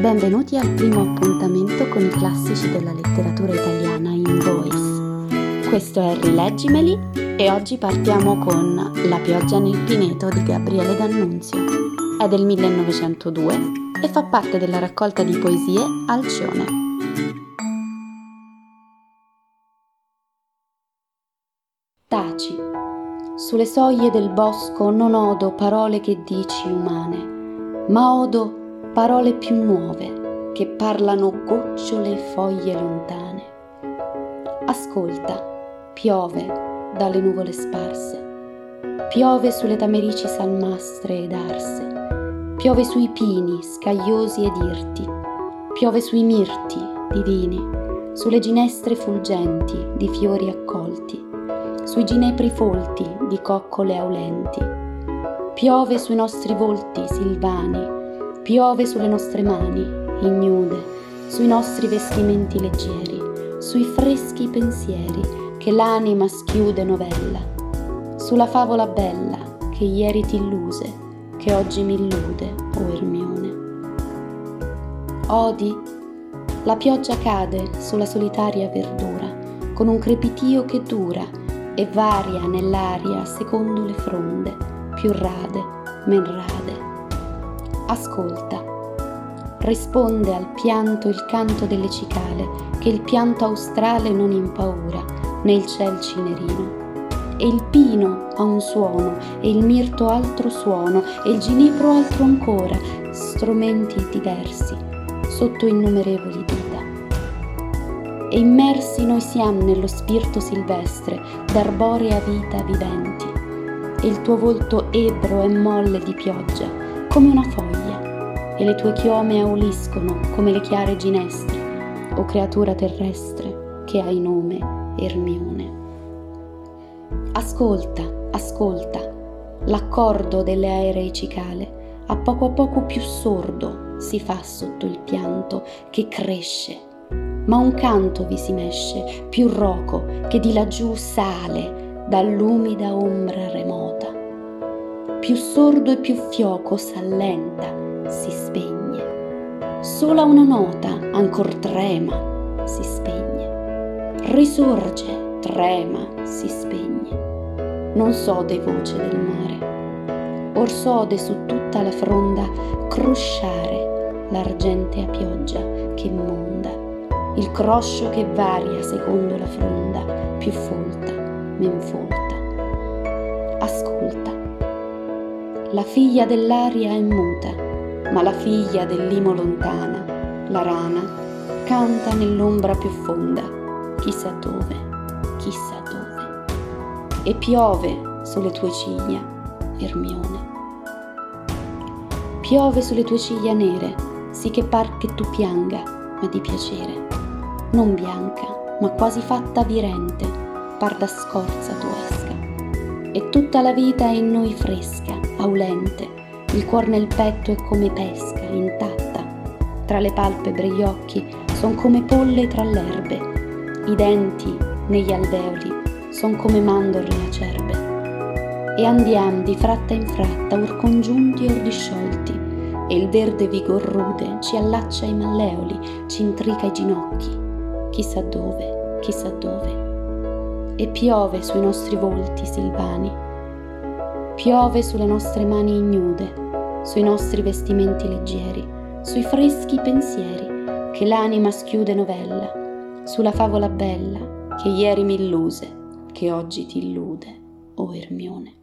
Benvenuti al primo appuntamento con i classici della letteratura italiana in voice. Questo è Rileggimeli e oggi partiamo con La pioggia nel pineto di Gabriele D'Annunzio. È del 1902 e fa parte della raccolta di poesie Alcione. Taci. Sulle soglie del bosco non odo parole che dici umane, ma odo parole più nuove che parlano gocciole e foglie lontane. Ascolta, piove dalle nuvole sparse, piove sulle tamerici salmastre ed arse, piove sui pini scagliosi ed irti, piove sui mirti divini, sulle ginestre fulgenti di fiori accolti, sui ginepri folti di coccole aulenti, piove sui nostri volti silvani, Piove sulle nostre mani, ignude, sui nostri vestimenti leggeri, sui freschi pensieri che l'anima schiude novella, sulla favola bella che ieri ti illuse, che oggi mi illude, o oh Ermione. Odi, la pioggia cade sulla solitaria verdura, con un crepitio che dura e varia nell'aria secondo le fronde, più rade, men rade ascolta. Risponde al pianto il canto delle cicale, che il pianto australe non impaura, né il ciel cinerino. E il pino ha un suono, e il mirto altro suono, e il ginepro altro ancora, strumenti diversi, sotto innumerevoli dita. E immersi noi siamo nello spirito silvestre, d'arborea vita viventi, e il tuo volto ebro e molle di pioggia, come una foglia, e le tue chiome auliscono come le chiare ginestre, o creatura terrestre che hai nome Ermione. Ascolta, ascolta, l'accordo delle aerei cicale, a poco a poco più sordo si fa sotto il pianto che cresce, ma un canto vi si mesce, più roco, che di laggiù sale dall'umida ombra remota più sordo e più fioco s'allenta, si spegne. Sola una nota ancor trema, si spegne. Risorge, trema, si spegne. Non sode voce del mare, or sode su tutta la fronda crosciare l'argentea pioggia che monda, il croscio che varia secondo la fronda, più folta, men folta. Ascolta la figlia dell'aria è muta, ma la figlia dell'imo lontana, la rana, canta nell'ombra più fonda, chissà dove, chissà dove. E piove sulle tue ciglia, Ermione. Piove sulle tue ciglia nere, sì che par che tu pianga, ma di piacere. Non bianca, ma quasi fatta virente, par da scorza tu esca. E tutta la vita è in noi fresca, aulente, il cuor nel petto è come pesca, intatta, tra le palpebre gli occhi son come polle tra l'erbe, i denti negli alveoli son come mandorle acerbe. E andiam di fratta in fratta, or congiunti or disciolti, e il verde vigor rude ci allaccia i malleoli, ci intrica i ginocchi, chissà dove, chissà dove. E piove sui nostri volti silvani, Piove sulle nostre mani ignude, sui nostri vestimenti leggeri, sui freschi pensieri che l'anima schiude novella, sulla favola bella che ieri mi illuse, che oggi ti illude, o Ermione.